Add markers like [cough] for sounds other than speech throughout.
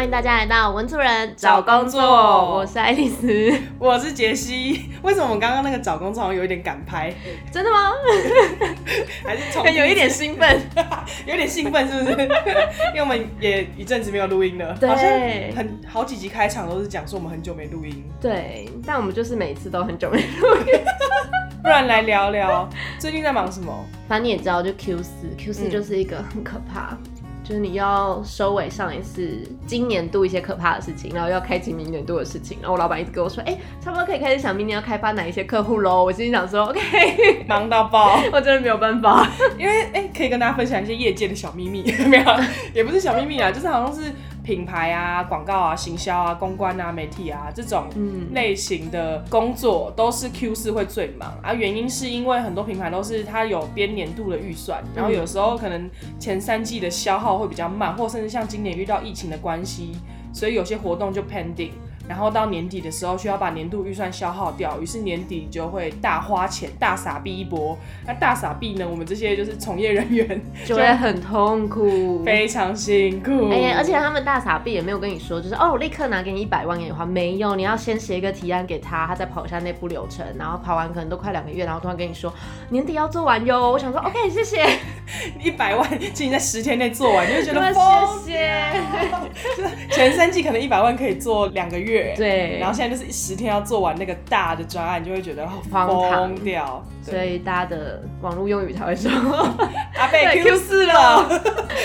欢迎大家来到文主人找工作我是爱丽丝。[laughs] 我是杰西。为什么我们刚刚那个找工作好像有一点赶拍？真的吗？[laughs] 还是从有一点兴奋，[laughs] 有点兴奋是不是？因为我们也一阵子没有录音了，对好像很好几集开场都是讲说我们很久没录音，对，但我们就是每次都很久没录音。不然来聊聊最近在忙什么？反正你也知道，就 Q 四，Q 四嗯就是一个很可怕，就是你要收尾上一次今年度一些可怕的事情，然后要开启明年度的事情。然后我老板一直跟我说，哎、差不多可以开始想明年要开发哪一些客户喽。我心里想说，OK，[laughs] 忙到爆，[laughs] 我真的没有办法。因为哎、可以跟大家分享一些业界的小秘密，[laughs] 没有，也不是小秘密啊，就是好像是品牌啊、广告啊、行销啊、公关啊、媒体啊这种嗯，类型的工作都是 Q 四会最忙啊，原因是因为很多品牌都是它有编年度的预算，然后有时候可能前三季的消耗会比较慢，或甚至像今年遇到疫情的关系，所以有些活动就 pending。然后到年底的时候需要把年度预算消耗掉，于是年底就会大花钱、大傻逼一波。那大傻逼呢，我们这些就是从业人员 [laughs] 就会很痛苦。非常辛苦。哎呀，而且他们大傻逼也没有跟你说，就是哦，我立刻拿给你一百万给你花，没有，你要先写一个提案给他，他再跑一下内部流程，然后跑完可能都快两个月，然后突然跟你说年底要做完哟。我想说 OK，谢谢，[laughs] 一百万，请你在十天内做完，你就觉得谢谢。[laughs] 前三季可能一百万可以做两个月，对然后现在就是十天要做完那个大的专案，你就会觉得疯掉。所以大家的网络用语才会说，[laughs] 阿贝 Q 四了。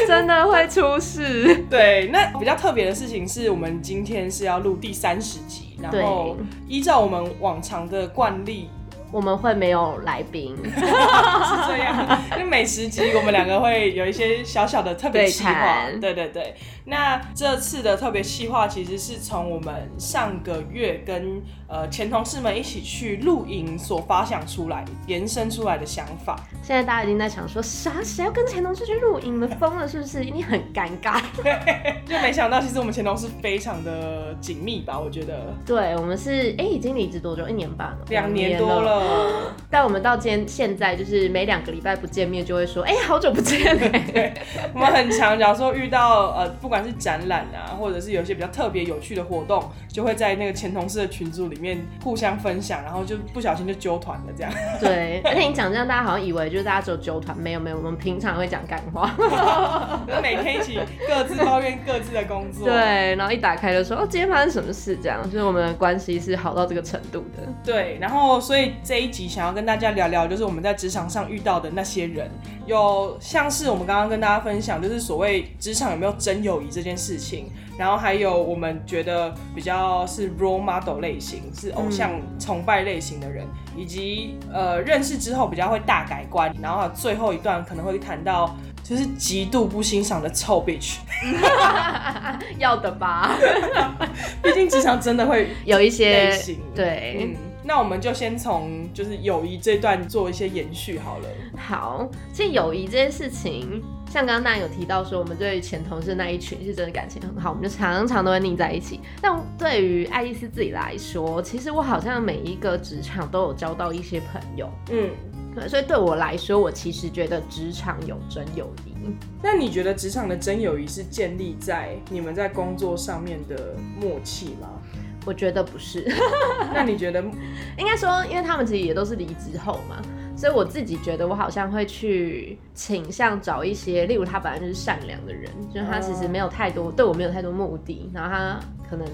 真的会出事。对，那比较特别的事情是我们今天是要录第三十集，然后依照我们往常的惯例我们会没有来宾，[laughs] 是这样，因为每十集我们两个会有一些小小的特别企划。对对对，那这次的特别企划其实是从我们上个月跟呃前同事们一起去露营所发想出来、延伸出来的想法。现在大家已经在想说啥？谁要跟前同事去露营？你们疯了是不是？一定很尴尬。[laughs] 就没想到，其实我们前同事非常的紧密吧？我觉得对，我们是哎、已经离职多久？一年半了，两年多。了。[gasps] 但我们到今天现在就是每两个礼拜不见面就会说，哎、好久不见 [laughs] 哎、我们很常，假如说遇到呃，不管是展览啊，或者是有一些比较特别有趣的活动，就会在那个前同事的群组里面互相分享，然后就不小心就揪团了这样。对，而且你讲这样，大家好像以为就是大家只有揪团，没有没有，我们平常会讲干话。就 [laughs] 每天一起各自抱怨各自的工作。对，然后一打开就说，哦，今天发生什么事？这样，就是我们的关系是好到这个程度的。对，然后所以这一集想要跟大家聊聊，就是我们在职场上遇到的那些人，有像是我们刚刚跟大家分享，就是所谓职场有没有真友谊这件事情，然后还有我们觉得比较是 role model 类型，是偶像崇拜类型的人，以及呃认识之后比较会大改观，然后最后一段可能会谈到。就是极度不欣赏的臭 bitch，[laughs] 要的吧？[laughs] 毕竟职场真的会有一些类型对。嗯，那我们就先从就是友谊这段做一些延续好了。好，其实友谊这件事情，像刚刚大家有提到说，我们对前同事那一群是真的感情很好，我们就常常都会腻在一起。但对于爱丽丝自己来说，其实我好像每一个职场都有交到一些朋友，嗯，对，所以对我来说，我其实觉得职场有真友谊。那你觉得职场的真友谊是建立在你们在工作上面的默契吗？我觉得不是，[laughs] 那你觉得？应该说，因为他们其实也都是离职后嘛，所以我自己觉得我好像会去倾向找一些，例如他本来就是善良的人，就是他其实没有太多、对我没有太多目的，然后他可能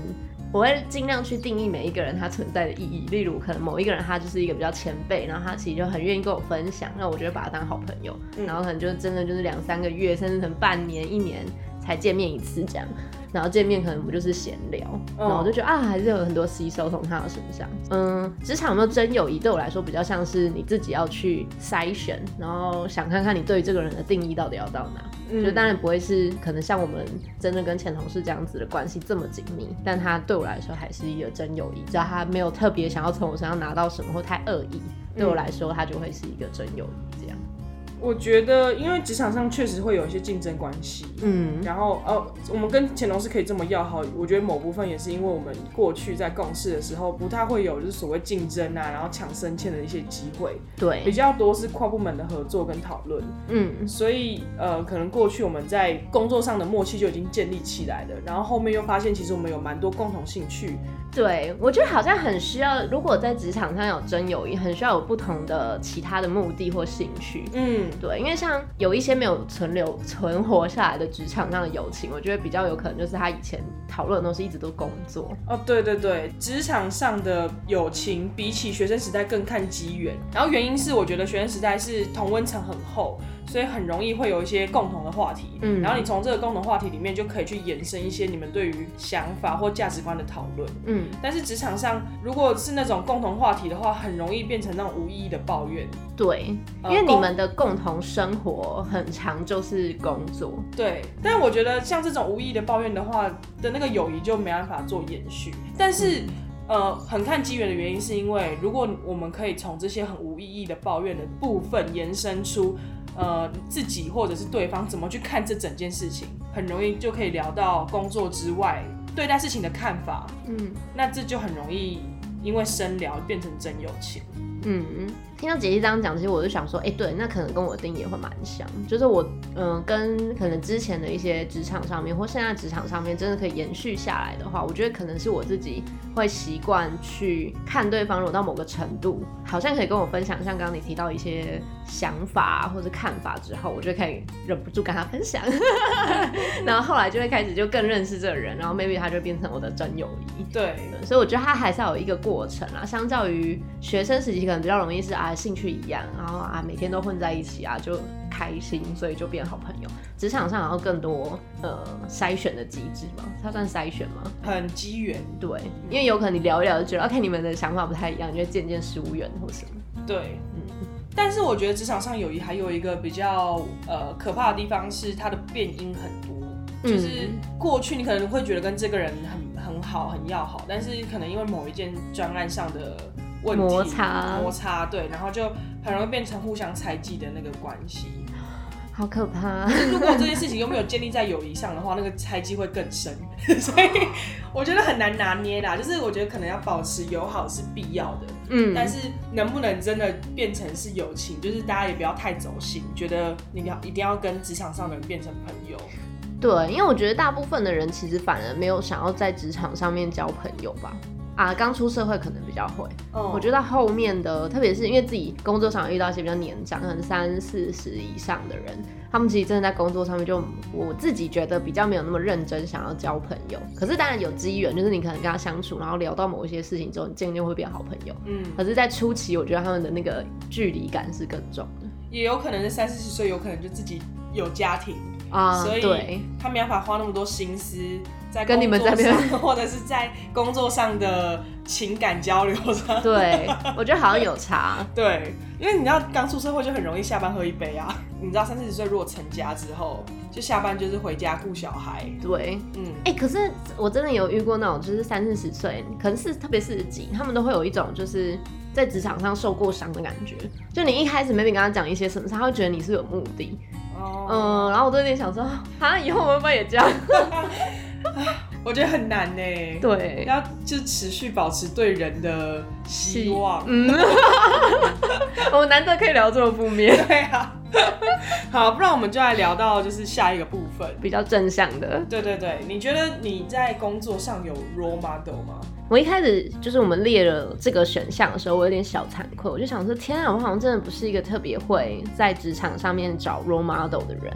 我会尽量去定义每一个人他存在的意义，例如可能某一个人他就是一个比较前辈，然后他其实就很愿意跟我分享，那我觉得把他当好朋友，嗯然后可能就真的就是两三个月，甚至可能半年、一年才见面一次这样。然后见面可能不就是闲聊，然后我就觉得啊，还是有很多吸收从他的身上。嗯，职场有没有真友谊？对我来说比较像是你自己要去筛选，然后想看看你对于这个人的定义到底要到哪。嗯就当然不会是可能像我们真的跟前同事这样子的关系这么紧密，但他对我来说还是一个真友谊。只要他没有特别想要从我身上拿到什么或太恶意，对我来说他就会是一个真友谊。我觉得，因为职场上确实会有一些竞争关系，嗯，然后呃，我们跟前同事可以这么要好，我觉得某部分也是因为我们过去在共事的时候，不太会有就是所谓竞争啊，然后抢升迁的一些机会，对。比对，较多是跨部门的合作跟讨论，嗯，所以呃，可能过去我们在工作上的默契就已经建立起来了，然后后面又发现其实我们有蛮多共同兴趣，对，我觉得好像很需要，如果在职场上有真友谊，很需要有不同的其他的目的或兴趣。嗯，对，因为像有一些没有存留存活下来的职场上的友情，我觉得比较有可能就是他以前讨论的东西一直都工作。哦，对对对，职场上的友情比起学生时代更看机缘，然后原因是我觉得学生时代是同温层很厚，所以很容易会有一些共同的话题，嗯然后你从这个共同话题里面就可以去延伸一些你们对于想法或价值观的讨论。嗯，但是职场上如果是那种共同话题的话，很容易变成那种无意义的抱怨。对，呃因为你们的共同生活很长就是工作。对，但我觉得像这种无意义的抱怨的话的那个友谊就没办法做延续。但是，呃，很看机缘的原因是因为，如果我们可以从这些很无意义的抱怨的部分延伸出，呃，自己或者是对方怎么去看这整件事情，很容易就可以聊到工作之外对待事情的看法。嗯那这就很容易因为深聊变成真友情。嗯，听到姐姐这样讲，其实我就想说，哎、对，那可能跟我的定义也会蛮像，就是我嗯、跟可能之前的一些职场上面或现在职场上面真的可以延续下来的话，我觉得可能是我自己会习惯去看对方，如果到某个程度，好像可以跟我分享，像刚刚你提到一些想法或者看法之后，我就可以忍不住跟他分享，[laughs] 然后后来就会开始就更认识这个人，然后 maybe 他就变成我的真友谊。对，所以我觉得他还是要有一个过程啊。相较于学生时期，可能比较容易是啊兴趣一样，然后啊每天都混在一起啊就开心，所以就变好朋友。职场上然后更多呃筛选的机制嘛，它算筛选吗？很机缘。对，因为有可能你聊一聊就觉得 OK 你们的想法不太一样，你就会渐渐疏远或什么。对，嗯但是我觉得职场上友谊还有一个比较呃可怕的地方是它的变因很多，就是过去你可能会觉得跟这个人很很好很要好，但是可能因为某一件专案上的问题摩擦摩擦对，然后就很容易变成互相猜忌的那个关系。好可怕。如果这件事情又没有建立在友谊上的话，那个猜忌会更深，[laughs] 所以我觉得很难拿捏啦。就是我觉得可能要保持友好是必要的，嗯，但是能不能真的变成是友情，就是大家也不要太走心，觉得你要一定要跟职场上的人变成朋友。对，因为我觉得大部分的人其实反而没有想要在职场上面交朋友吧。啊，刚出社会可能比较会，嗯我觉得后面的，特别是因为自己工作上遇到一些比较年长，可能三四十以上的人，他们其实真的在工作上面就我自己觉得比较没有那么认真想要交朋友。可是当然有机缘，就是你可能跟他相处，然后聊到某一些事情之后，你渐渐会变好朋友。嗯，可是，在初期，我觉得他们的那个距离感是更重的也有可能是三四十岁，有可能就自己有家庭，啊。所以对，他没办法花那么多心思在跟你们在那边上，或者是在工作上的情感交流上。对，我觉得好像有差。[laughs] 对，因为你知道刚出社会就很容易下班喝一杯啊。你知道三四十岁如果成家之后，就下班就是回家顾小孩。对，嗯，哎、可是我真的有遇过那种，就是三四十岁，可能是特别四十几，他们都会有一种就是在职场上受过伤的感觉。就你一开始 maybe 跟他讲一些什么，他会觉得你是有目的，哦，嗯，然后我都有点想说，啊，以后我会不会也这样？[laughs] [laughs] 我觉得很难呢。对，要就持续保持对人的希望。嗯，[laughs] 我难得可以聊这么负面，对啊，好，不然我们就来聊到就是下一个部分。比较正向的。对对对，你觉得你在工作上有 role model 吗？我一开始就是我们列了这个选项的时候，我有点小惭愧，我就想说，天啊，我好像真的不是一个特别会在职场上面找 role model 的人。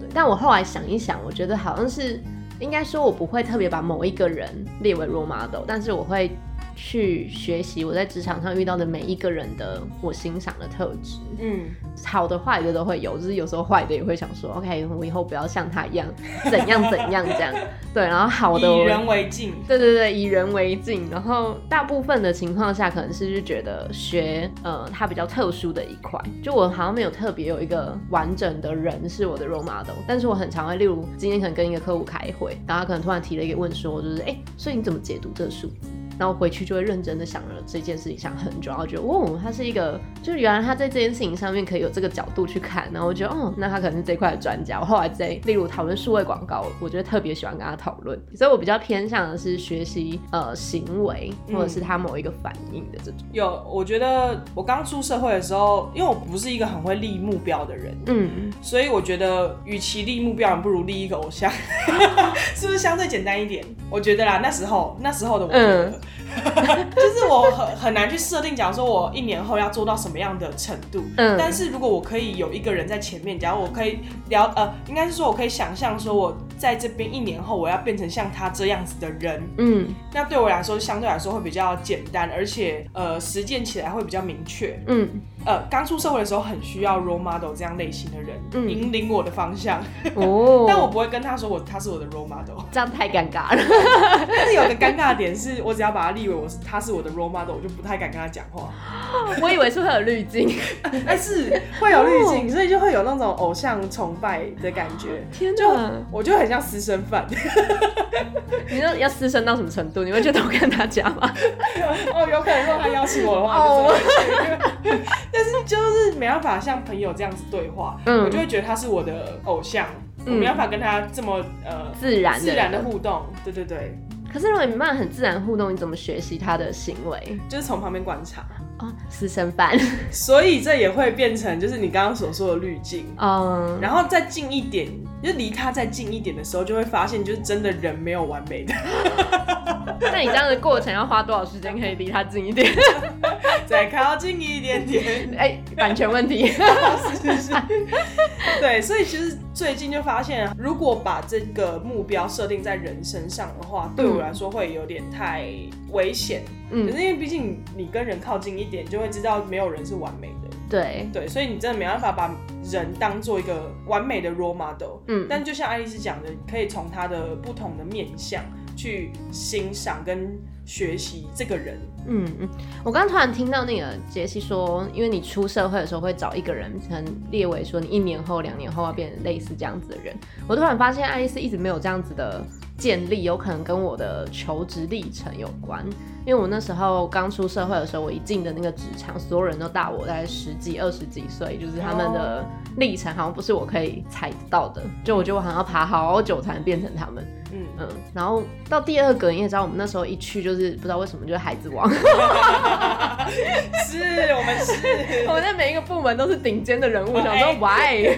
对，但我后来想一想，我觉得好像是应该说，我不会特别把某一个人列为 role model，但是我会去学习我在职场上遇到的每一个人的我欣赏的特质。嗯，好的坏的都会有，就是有时候坏的也会想说，OK，我以后不要像他一样 [laughs] 怎样怎样这样。对，然后好的以人为镜。对对对，以人为镜。然后大部分的情况下，可能是就觉得学呃他比较特殊的一块，就我好像没有特别有一个完整的人是我的 role model，但是我很常会，例如今天可能跟一个客户开会，然后他可能突然提了一个问说，就是哎、所以你怎么解读这个数字？然后回去就会认真的想了这件事情，想很久，然后觉得哦，他是一个，就原来他在这件事情上面可以有这个角度去看，然后我觉得哦，那他可能是这块的专家。我后来在例如讨论数位广告，我觉得特别喜欢跟他讨论，所以我比较偏向的是学习呃行为或者是他某一个反应的这种。有，我觉得我刚出社会的时候，因为我不是一个很会立目标的人，嗯，所以我觉得与其立目标，不如立一个偶像，[laughs] 是不是相对简单一点？我觉得啦，那时候那时候的我。[laughs] 就是我很很难去设定，假如说我一年后要做到什么样的程度，嗯，但是如果我可以有一个人在前面，假如我可以聊，呃，应该是说我可以想象说我在这边一年后我要变成像他这样子的人，嗯，那对我来说相对来说会比较简单，而且呃实践起来会比较明确，嗯，呃，刚出社会的时候很需要 role model 这样类型的人引领我的方向，哦，[laughs] 但我不会跟他说我他是我的 role model，这样太尴尬了，[laughs] 但是有个尴尬的点是我只要把他立。以为我是他是我的 role model，我就不太敢跟他讲话。[laughs] 我以为是会有滤镜，哎，是会有滤镜，所以就会有那种偶像崇拜的感觉。天哪，我就很像私生饭。你说要私生到什么程度？你会觉得我跟他讲吗？哦，有可能如果他邀请我的话，没办法像朋友这样子对话，我就会觉得他是我的偶像，我没办法跟他这么呃自然自然的互动。对对对。可是如果你慢很自然互动，你怎么学习他的行为？就是从旁边观察哦，私生饭。所以这也会变成就是你刚刚所说的滤镜。嗯，然后再近一点，就离他再近一点的时候，就会发现就是真的人没有完美的。[laughs] 那你这样的过程要花多少时间可以离他近一点？[laughs] 再靠近一点点。哎，版权问题。[laughs] 是是是。对，所以其实最近就发现，如果把这个目标设定在人身上的话，对我来说会有点太危险。嗯，可是因为毕竟你跟人靠近一点，就会知道没有人是完美的。对对，所以你真的没办法把人当做一个完美的 role model。嗯，但就像爱丽丝讲的，可以从他的不同的面相。去欣赏跟学习这个人。嗯嗯，我刚刚突然听到那个杰西说，因为你出社会的时候会找一个人，可能列为说你一年后、两年后要变成类似这样子的人。我突然发现爱丽丝一直没有这样子的建立，有可能跟我的求职历程有关。因为我那时候刚出社会的时候，我一进的那个职场，所有人都大我大概十几、二十几岁，就是他们的历程好像不是我可以踩到的。就我觉得我好像要爬好久才能变成他们。嗯嗯，然后到第二个，你也知道，我们那时候一去就是不知道为什么就是孩子王，[laughs] 是我们是，[laughs] 我们在每一个部门都是顶尖的人物，想说 why？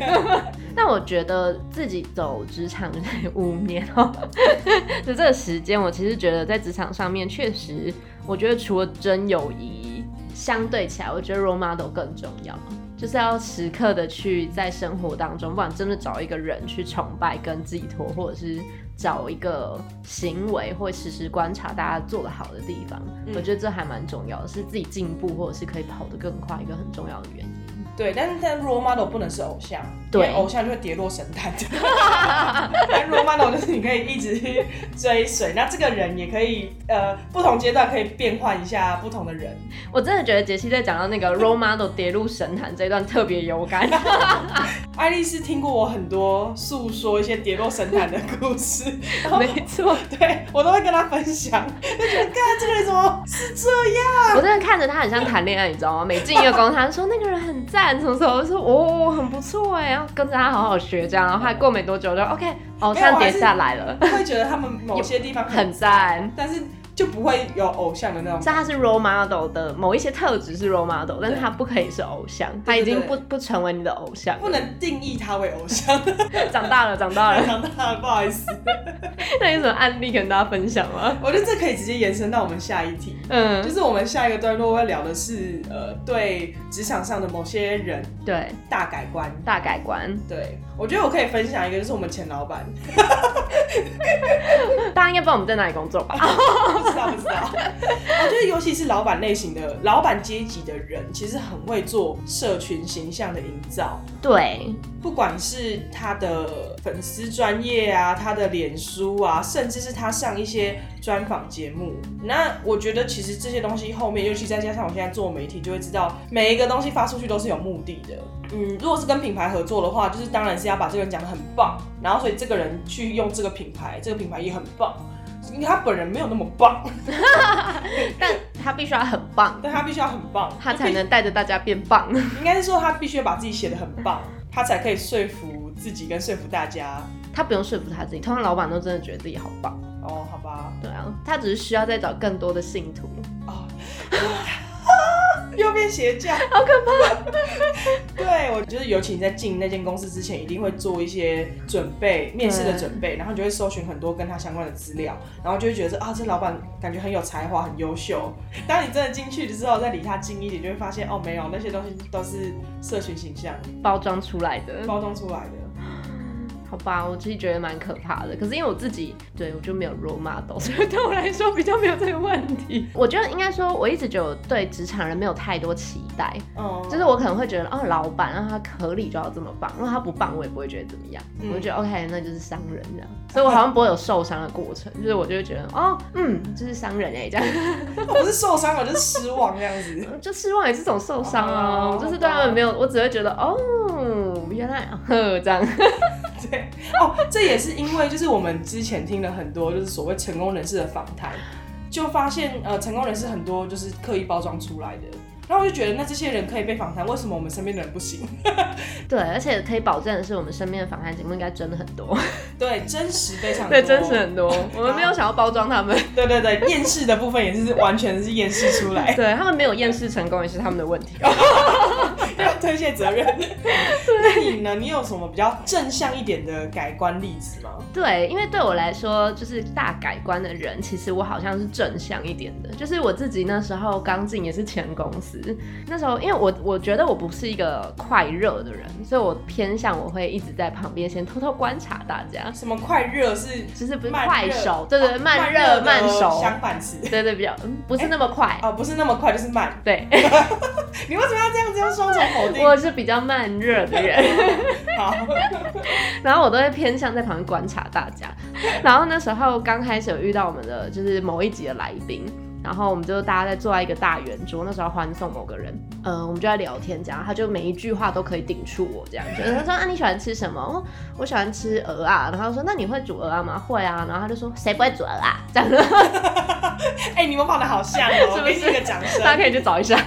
但我觉得自己走职场五年哦，[laughs] 就这个时间，我其实觉得在职场上面确实，我觉得除了真友谊，相对起来，我觉得 role model 更重要。就是要时刻的去在生活当中，不管真的找一个人去崇拜跟寄托，或者是找一个行为，或时时观察大家做的好的地方，我觉得这还蛮重要的，是自己进步或者是可以跑得更快一个很重要的原因。对，但是但 role model 不能是偶像，对，偶像就会跌落神坛。[laughs] 但 role model 就是你可以一直追随，那这个人也可以呃不同阶段可以变换一下不同的人。我真的觉得杰西在讲到那个 role model 跌入神坛这一段特别有感。[laughs] 爱丽丝听过我很多诉说一些跌落神坛的故事，没错，对我都会跟她分享，就觉得，看这个人怎么是这样？我真的看着他很像谈恋爱，你知道吗？每进一个公他说那个人很赞。什么时候说哦很不错哎，然后跟着他好好学这样，然后还过没多久就 OK，哦，这样跌下来了。会觉得他们某些地方很赞，但是。就不会有偶像的那种，是他是 role model 的某一些特质是 role model，但是他不可以是偶像，他已经不不成为你的偶像，不能定义他为偶像。[laughs] 长大了，长大了，[laughs] 长大了，不好意思。[laughs] 那有什么案例跟大家分享吗？我觉得这可以直接延伸到我们下一题，嗯，就是我们下一个段落会聊的是，呃，对职场上的某些人，对。大改观，大改观，对。我觉得我可以分享一个，就是我们前老板。[laughs] 大家应该不知道我们在哪里工作吧？不知道，不知道。[laughs] 我觉得尤其是老板类型的老板阶级的人，其实很会做社群形象的营造。对，不管是他的粉丝专业啊，他的脸书啊，甚至是他上一些专访节目。那我觉得其实这些东西后面，尤其再加上我现在做媒体，就会知道每一个东西发出去都是有目的的。嗯，如果是跟品牌合作的话，就是当然是要把这个人讲的很棒，然后所以这个人去用这个品牌，这个品牌也很棒，因为他本人没有那么棒，[laughs] 但他必须要很棒，但他必须要很棒，他才能带着大家变棒。应该是说他必须要把自己写的很棒，他才可以说服自己跟说服大家。他不用说服他自己，通常老板都真的觉得自己好棒。哦，好吧，对啊，他只是需要再找更多的信徒。哦，[laughs] 又变邪教，好可怕。[laughs] 对，我觉得尤其你在进那间公司之前，一定会做一些准备，面试的准备，然后你就会搜寻很多跟他相关的资料，然后就会觉得啊，这老板感觉很有才华，很优秀。当你真的进去之后，再离他近一点，就会发现哦，没有那些东西都是社群形象包装出来的，包装出来的。好吧，我其实觉得蛮可怕的。可是因为我自己对我就没有 role model，所以对我来说比较没有这个问题。我觉得应该说，我一直觉得我对职场人没有太多期待。哦，就是我可能会觉得，哦，老板让他合理就要这么棒，如果他不棒，我也不会觉得怎么样。我就觉得 OK，那就是商人这样。所以我好像不会有受伤的过程，就是我就会觉得，哦，嗯，就是商人哎这样。[laughs] 不是受伤，我就是失望这样子。[laughs] 就失望也是种受伤啊，就是对他们没有，我只会觉得，哦，原来 [laughs] 呵这样。[laughs] 对哦，这也是因为就是我们之前听了很多就是所谓成功人士的访谈，就发现呃成功人士很多就是刻意包装出来的。然后我就觉得，那这些人可以被访谈，为什么我们身边的人不行？[laughs] 对，而且可以保证的是，我们身边的访谈节目应该真的很多。对，真实非常对，真实很多。我们没有想要包装他们。对对对，厌世的部分也是完全是厌世出来。对他们没有厌世成功，也是他们的问题。要推卸责任。[laughs] 那你呢？你有什么比较正向一点的改观例子吗？对，因为对我来说，就是大改观的人，其实我好像是正向一点的。就是我自己那时候刚进也是前公司。那时候，因为我我觉得我不是一个快热的人，所以我偏向我会一直在旁边先偷偷观察大家。什么快热是？其实不是快熟，对对，慢热慢熟相反词。对对，比较嗯，不是那么快哦，不是那么快，就是慢。对，[laughs] 你为什么要这样子用双重否定？我是比较慢热的人。[laughs] 好，[laughs] 然后我都会偏向在旁边观察大家。然后那时候刚开始有遇到我们的就是某一集的来宾。然后我们就大家在坐在一个大圆桌，那时候欢送某个人，嗯，我们就在聊天，这样他就每一句话都可以顶触我，这样子。他说啊，你喜欢吃什么？哦，我喜欢吃鹅啊。然后他说，那你会煮鹅啊吗？会啊。然后他就说，谁不会煮鹅啊？[laughs] 这样子。哎，你们跑的好像哦，是不是一个掌声？大家可以去找一下。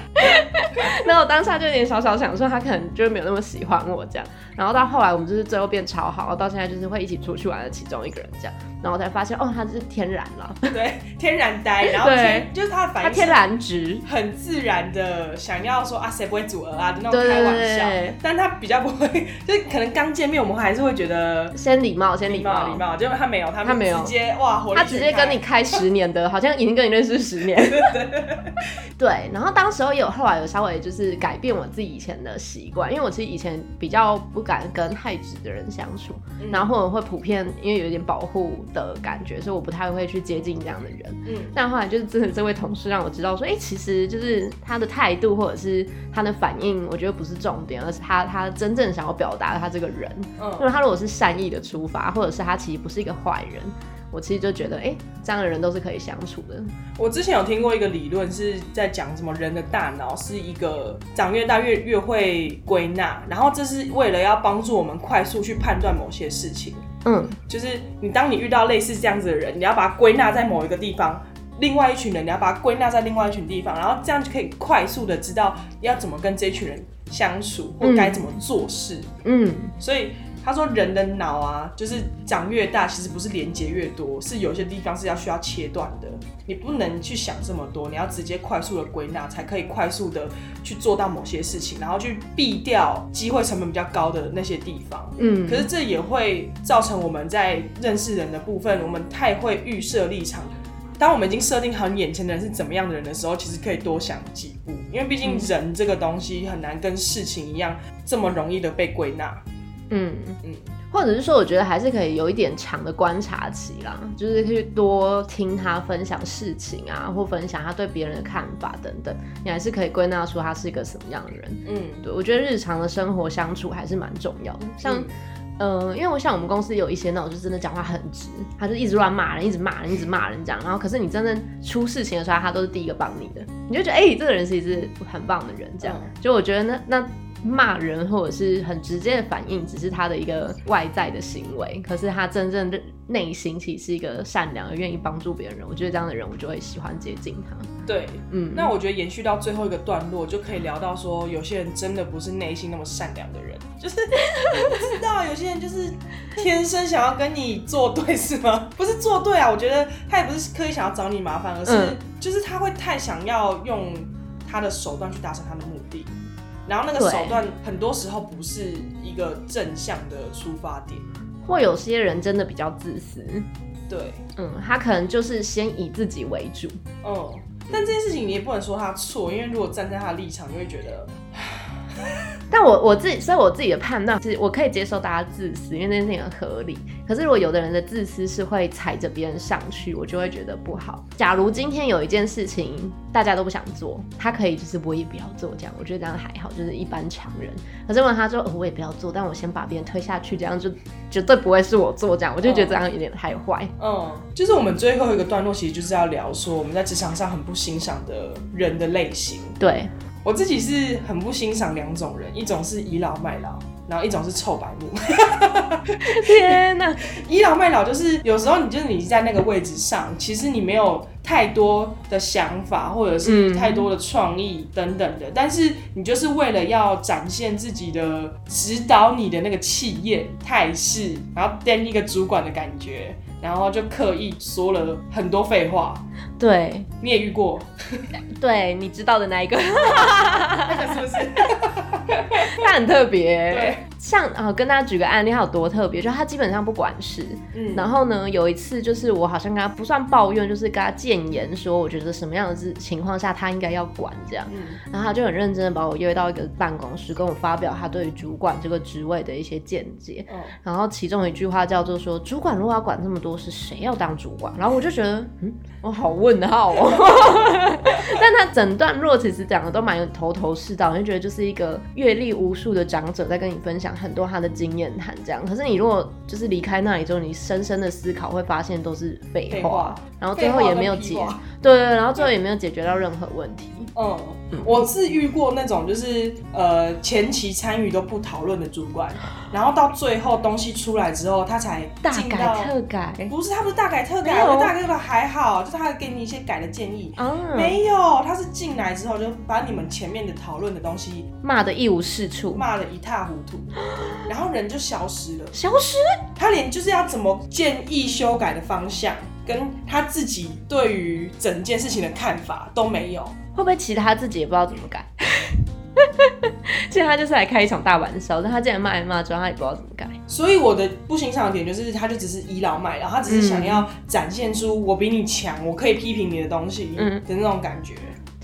[laughs] 那我当下就有点小小想说，他可能就没有那么喜欢我这样。然后到后来，我们就是最后变超好，到现在就是会一起出去玩的其中一个人这样。然后才发现，哦，他是天然了，[laughs] 对，天然呆，然后天，就是他的反应，他天然直，很自然的想要说啊，谁不会组合啊，就那种开玩笑，但他比较不会，[laughs] 就可能刚见面，我们还是会觉得先礼貌，先礼貌，礼貌，就他没有，他没有。直接哇，他直接跟你开十年的，好像已经跟你认识十年，[laughs] 对，然后当时候有后来有稍微就是改变我自己以前的习惯，因为我其实以前比较不敢跟太直的人相处，然后或者会普遍因为有一点保护的感觉。所以我不太会去接近这样的人，嗯，但后来就是真的这位同事让我知道说，哎，其实就是他的态度或者是他的反应，我觉得不是重点，而是他他真正想要表达的他这个人，嗯，因为他如果是善意的出发，或者是他其实不是一个坏人，我其实就觉得，哎，这样的人都是可以相处的。我之前有听过一个理论是在讲什么人的大脑是一个长越大越越会归纳，然后这是为了要帮助我们快速去判断某些事情。嗯，就是你当你遇到类似这样子的人，你要把它归纳在某一个地方；另外一群人，你要把它归纳在另外一群地方，然后这样就可以快速的知道要怎么跟这群人相处，或该怎么做事。嗯，所以。他说：“人的脑啊，就是长越大，其实不是连接越多，是有些地方是要需要切断的。你不能去想这么多，你要直接快速的归纳，才可以快速的去做到某些事情，然后去避掉机会成本比较高的那些地方。嗯，可是这也会造成我们在认识人的部分，我们太会预设立场。当我们已经设定好眼前的人是怎么样的人的时候，其实可以多想几步，因为毕竟人这个东西很难跟事情一样这么容易的被归纳。”嗯嗯，或者是说，我觉得还是可以有一点长的观察期啦，就是去多听他分享事情啊，或分享他对别人的看法等等，你还是可以归纳出他是一个什么样的人。嗯，对，我觉得日常的生活相处还是蛮重要的。像，呃，因为我像我们公司有一些那种就真的讲话很直，他就一直乱骂人，一直骂人，一直骂人这样。然后，可是你真正出事情的时候，他都是第一个帮你的，你就觉得哎，这个人其实是很棒的人。这样，就我觉得那那。骂人或者是很直接的反应，只是他的一个外在的行为，可是他真正的内心其实是一个善良、愿意帮助别人我觉得这样的人我就会喜欢接近他。对，嗯，那我觉得延续到最后一个段落，就可以聊到说，有些人真的不是内心那么善良的人，就是 [laughs] 我不知道有些人就是天生想要跟你作对，是吗？[laughs] 不是作对啊，我觉得他也不是刻意想要找你麻烦，而是嗯就是他会太想要用他的手段去达成他的目的，然后那个手段很多时候不是一个正向的出发点，或有些人真的比较自私，对，嗯，他可能就是先以自己为主。嗯。但这件事情你也不能说他错，因为如果站在他的立场，你会觉得 [laughs] 但我我自己，所以我自己的判断是我可以接受大家自私，因为那件事情很合理。可是如果有的人的自私是会踩着别人上去，我就会觉得不好。假如今天有一件事情大家都不想做，他可以就是我也不要做这样，我觉得这样还好，就是一般常人。可是如果他说、哦、我也不要做，但我先把别人推下去，这样就绝对不会是我做这样，我就觉得这样有点太坏。嗯，就是我们最后一个段落，其实就是要聊说我们在职场上很不欣赏的人的类型。对，我自己是很不欣赏两种人，一种是倚老卖老，然后一种是臭白目。[laughs] 天哪，[laughs] 倚老卖老就是有时候你就是你在那个位置上，其实你没有太多的想法或者是嗯太多的创意等等的，但是你就是为了要展现自己的指导你的那个气焰态势，然后当一个主管的感觉，然后就刻意说了很多废话。对你也遇过，对，你知道的那一个，[laughs] 那个是不是？[laughs] 他很特别。对，像啊、跟大家举个案例，他有多特别，就他基本上不管事。嗯然后呢，有一次就是我好像跟他不算抱怨，就是跟他谏言说，我觉得什么样的事情况下他应该要管这样。嗯然后他就很认真的把我约到一个办公室，跟我发表他对于主管这个职位的一些见解。嗯然后其中一句话叫做说，主管如果要管这么多事，谁要当主管？然后我就觉得，嗯，我好问问号哦。[laughs] 但他整段落其实讲的都蛮有头头是道，你就觉得就是一个阅历无数的长者在跟你分享很多他的经验谈这样。可是你如果就是离开那里之后，你深深的思考，会发现都是废话，废话然后最后也没有解 [laughs] 对对对，然后最后也没有解决到任何问题。嗯，我是遇过那种就是呃前期参与都不讨论的主管，然后到最后东西出来之后，他才大改进到特改不是他不是大改特改，我大改特改还好，就是他给你一些改的建议。啊，没有，他是进来之后就把你们前面的讨论的东西骂的一无是处，骂得一塌糊涂，然后人就消失了。消失。他连就是要怎么建议修改的方向，跟他自己对于整件事情的看法都没有。会不会其实他自己也不知道怎么改？[laughs] 其实他就是来开一场大玩笑，但他竟然骂一骂之后，他也不知道怎么改。所以我的不欣赏的点就是，他就只是倚老卖老，他只是想要展现出我比你强，我可以批评你的东西嗯的那种感觉。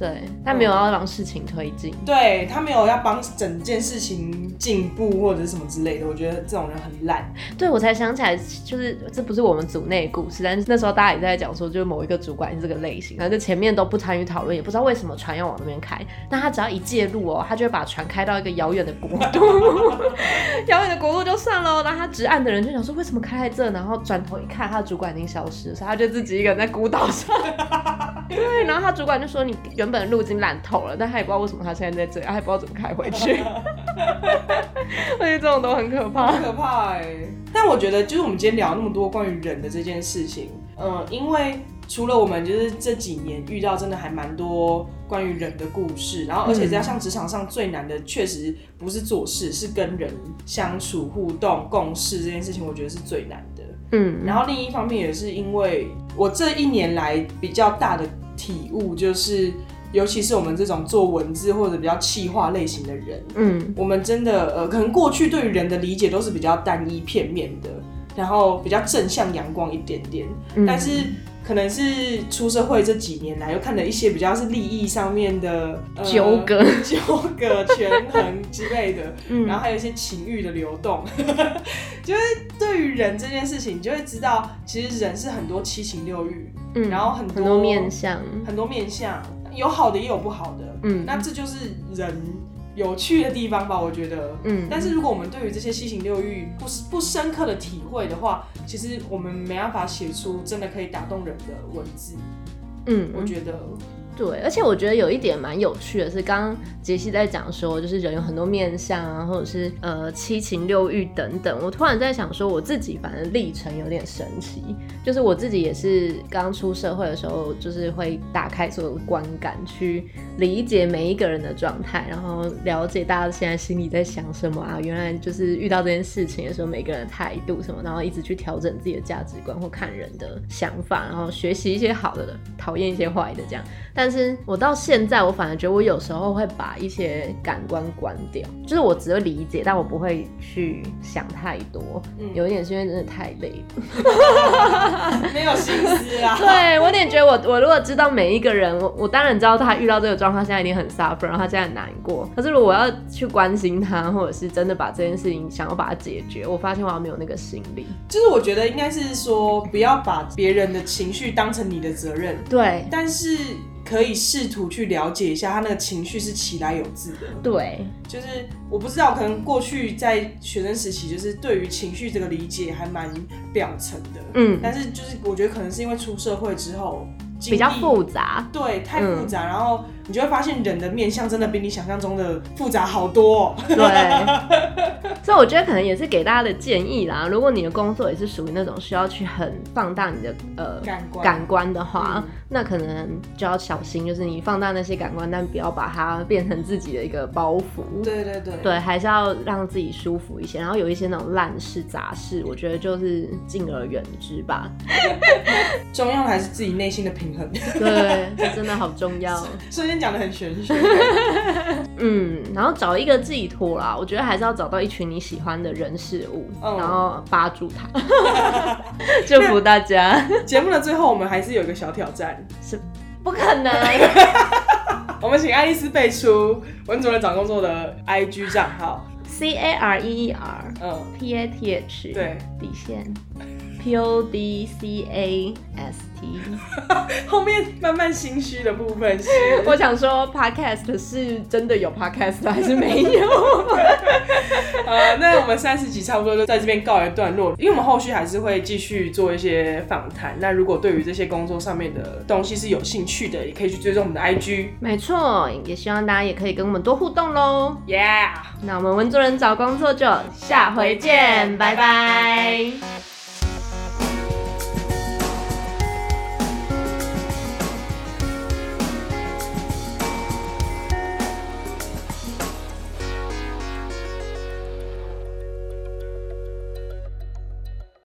对，他没有要让事情推进。对他没有要帮整件事情进步或者是什么之类的，我觉得这种人很烂。对我才想起来，就是这不是我们组内的故事，但是那时候大家也在讲说，就是某一个主管是这个类型，然后就前面都不参与讨论，也不知道为什么船要往那边开，但他只要一介入哦，他就会把船开到一个遥远的国度，遥远的国度就算了，然后他直岸的人就想说为什么开在这，然后转头一看，他的主管已经消失了，所以他就自己一个人在孤岛上。对，然后他主管就说你原本的路已经烂透了，但他也不知道为什么他现在在这里，他也不知道怎么开回去。[laughs] 我觉得这种都很可怕很。可怕哎、但我觉得，就是我们今天聊那么多关于人的这件事情，嗯，因为除了我们就是这几年遇到真的还蛮多关于人的故事，然后而且加上职场上最难的，确实不是做事，是跟人相处、互动、共事这件事情，我觉得是最难的。嗯，然后另一方面也是因为我这一年来比较大的体悟，就是尤其是我们这种做文字或者比较气化类型的人，嗯。我们真的呃，可能过去对于人的理解都是比较单一片面的，然后比较正向阳光一点点，嗯。但是可能是出社会这几年来，又看了一些比较是利益上面的、呃纠葛、[laughs] 纠葛、权衡之类的，[laughs] 嗯。然后还有一些情欲的流动，[laughs] 就是对于人这件事情，你就会知道，其实人是很多七情六欲，嗯然后很多很多面相，很多面相，有好的也有不好的，嗯。那这就是人有趣的地方吧，我觉得。嗯，但是如果我们对于这些七情六欲不不深刻的体会的话，其实我们没办法写出真的可以打动人的文字。嗯，我觉得，对，而且我觉得有一点蛮有趣的是，刚刚杰西在讲说，就是人有很多面相啊，或者是呃七情六欲等等。我突然在想说，我自己反正历程有点神奇，就是我自己也是刚出社会的时候，就是会打开所有的观感，去理解每一个人的状态，然后了解大家现在心里在想什么啊。原来就是遇到这件事情的时候，每个人的态度什么，然后一直去调整自己的价值观或看人的想法，然后学习一些好的，讨厌一些坏的，这样。但是我到现在，我反而觉得我有时候会把一些感官关掉，就是我只会理解，但我不会去想太多。嗯，有一点是因为真的太累了，[laughs] 没有心思啊。[laughs] 对我有点觉得，我我如果知道每一个人，我我当然知道他遇到这个状况，现在一定很 suffer，然后他现在很难过。可是如果我要去关心他，或者是真的把这件事情想要把它解决，我发现我好像没有那个心力。就是我觉得应该是说，不要把别人的情绪当成你的责任。对，但是。可以试图去了解一下他那个情绪是起来有字的。对，就是我不知道，可能过去在学生时期，就是对于情绪这个理解还蛮表层的。嗯，但是就是我觉得可能是因为出社会之后。比较复杂，对，太复杂，然后你就会发现人的面相真的比你想象中的复杂好多。对，所以我觉得可能也是给大家的建议啦。如果你的工作也是属于那种需要去很放大你的呃感官感官的话，那可能就要小心，就是你放大那些感官，但不要把它变成自己的一个包袱。对对对，对，还是要让自己舒服一些。然后有一些那种烂事杂事，我觉得就是敬而远之吧。[laughs] 重要还是自己内心的平衡。对，这真的好重要。[laughs] 瞬间讲的很玄学。[laughs] 嗯，然后找一个寄托啦，我觉得还是要找到一群你喜欢的人事物，然后扒住他。祝福大家。节目的最后，我们还是有一个小挑战，是不可能。[laughs] 我们请爱丽丝背出文主任找工作的 IG 账号：C A R E E R，嗯，P A T H，对，底线。P O D C A S T，[laughs] 后面慢慢心虚的部分是，[laughs] 我想说，Podcast 是真的有 Podcast 还是没有？[laughs] 呃，那我们三十集差不多就在这边告一段落，因为我们后续还是会继续做一些访谈。那如果对于这些工作上面的东西是有兴趣的，也可以去追踪我们的 IG。没错，也希望大家也可以跟我们多互动喽。Yeah，那我们文作人找工作就下回见，拜拜。